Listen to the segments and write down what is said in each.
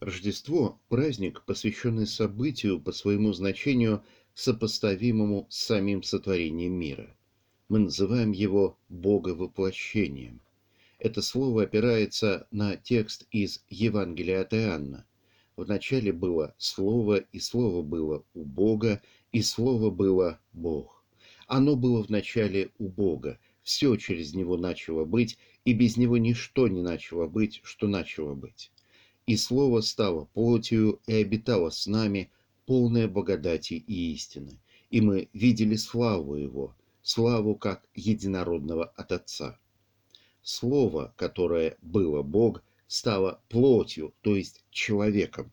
Рождество – праздник, посвященный событию по своему значению, сопоставимому с самим сотворением мира. Мы называем его Боговоплощением. Это слово опирается на текст из Евангелия от Иоанна. Вначале было Слово, и Слово было у Бога, и Слово было Бог. Оно было вначале у Бога, все через Него начало быть, и без Него ничто не начало быть, что начало быть и Слово стало плотью и обитало с нами, полное благодати и истины. И мы видели славу Его, славу как единородного от Отца. Слово, которое было Бог, стало плотью, то есть человеком.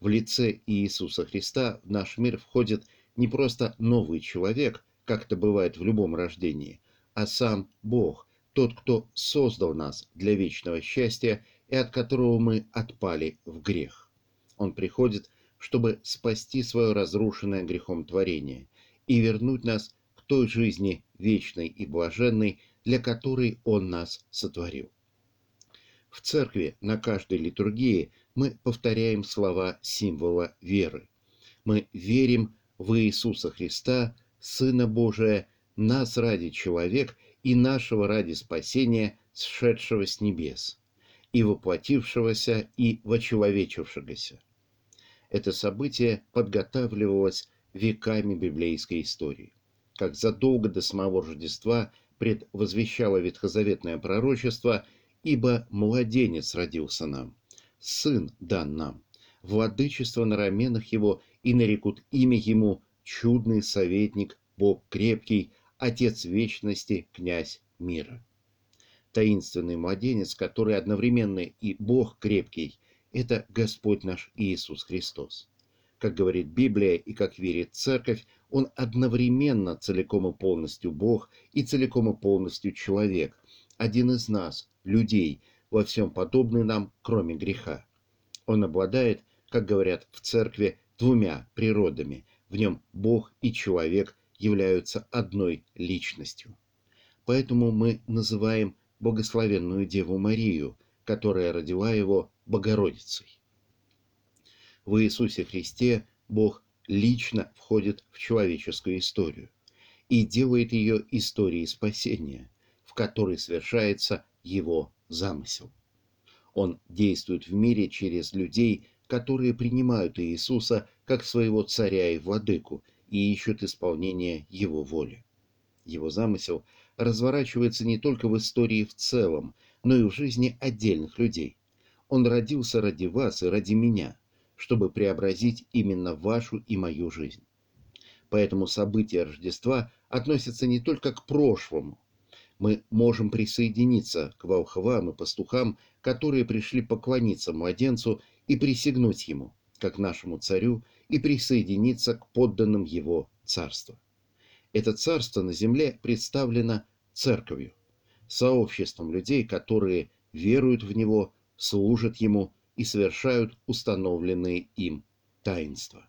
В лице Иисуса Христа в наш мир входит не просто новый человек, как это бывает в любом рождении, а сам Бог, тот, кто создал нас для вечного счастья и от которого мы отпали в грех. Он приходит, чтобы спасти свое разрушенное грехом творение и вернуть нас к той жизни вечной и блаженной, для которой Он нас сотворил. В церкви на каждой литургии мы повторяем слова символа веры. Мы верим в Иисуса Христа, Сына Божия, нас ради человек и нашего ради спасения, сшедшего с небес и воплотившегося, и вочеловечившегося. Это событие подготавливалось веками библейской истории. Как задолго до самого Рождества предвозвещало ветхозаветное пророчество, ибо младенец родился нам, сын дан нам, владычество на раменах его, и нарекут имя ему чудный советник, Бог крепкий, Отец вечности, князь мира таинственный младенец, который одновременно и Бог крепкий, это Господь наш Иисус Христос. Как говорит Библия и как верит Церковь, Он одновременно целиком и полностью Бог и целиком и полностью человек, один из нас, людей, во всем подобный нам, кроме греха. Он обладает, как говорят в Церкви, двумя природами. В нем Бог и человек являются одной личностью. Поэтому мы называем благословенную Деву Марию, которая родила его Богородицей. В Иисусе Христе Бог лично входит в человеческую историю и делает ее историей спасения, в которой совершается его замысел. Он действует в мире через людей, которые принимают Иисуса как своего царя и владыку и ищут исполнения его воли. Его замысел разворачивается не только в истории в целом, но и в жизни отдельных людей. Он родился ради вас и ради меня, чтобы преобразить именно вашу и мою жизнь. Поэтому события Рождества относятся не только к прошлому. Мы можем присоединиться к волхвам и пастухам, которые пришли поклониться младенцу и присягнуть ему, как нашему царю, и присоединиться к подданным его царства. Это царство на земле представлено церковью, сообществом людей, которые веруют в него, служат ему и совершают установленные им таинства.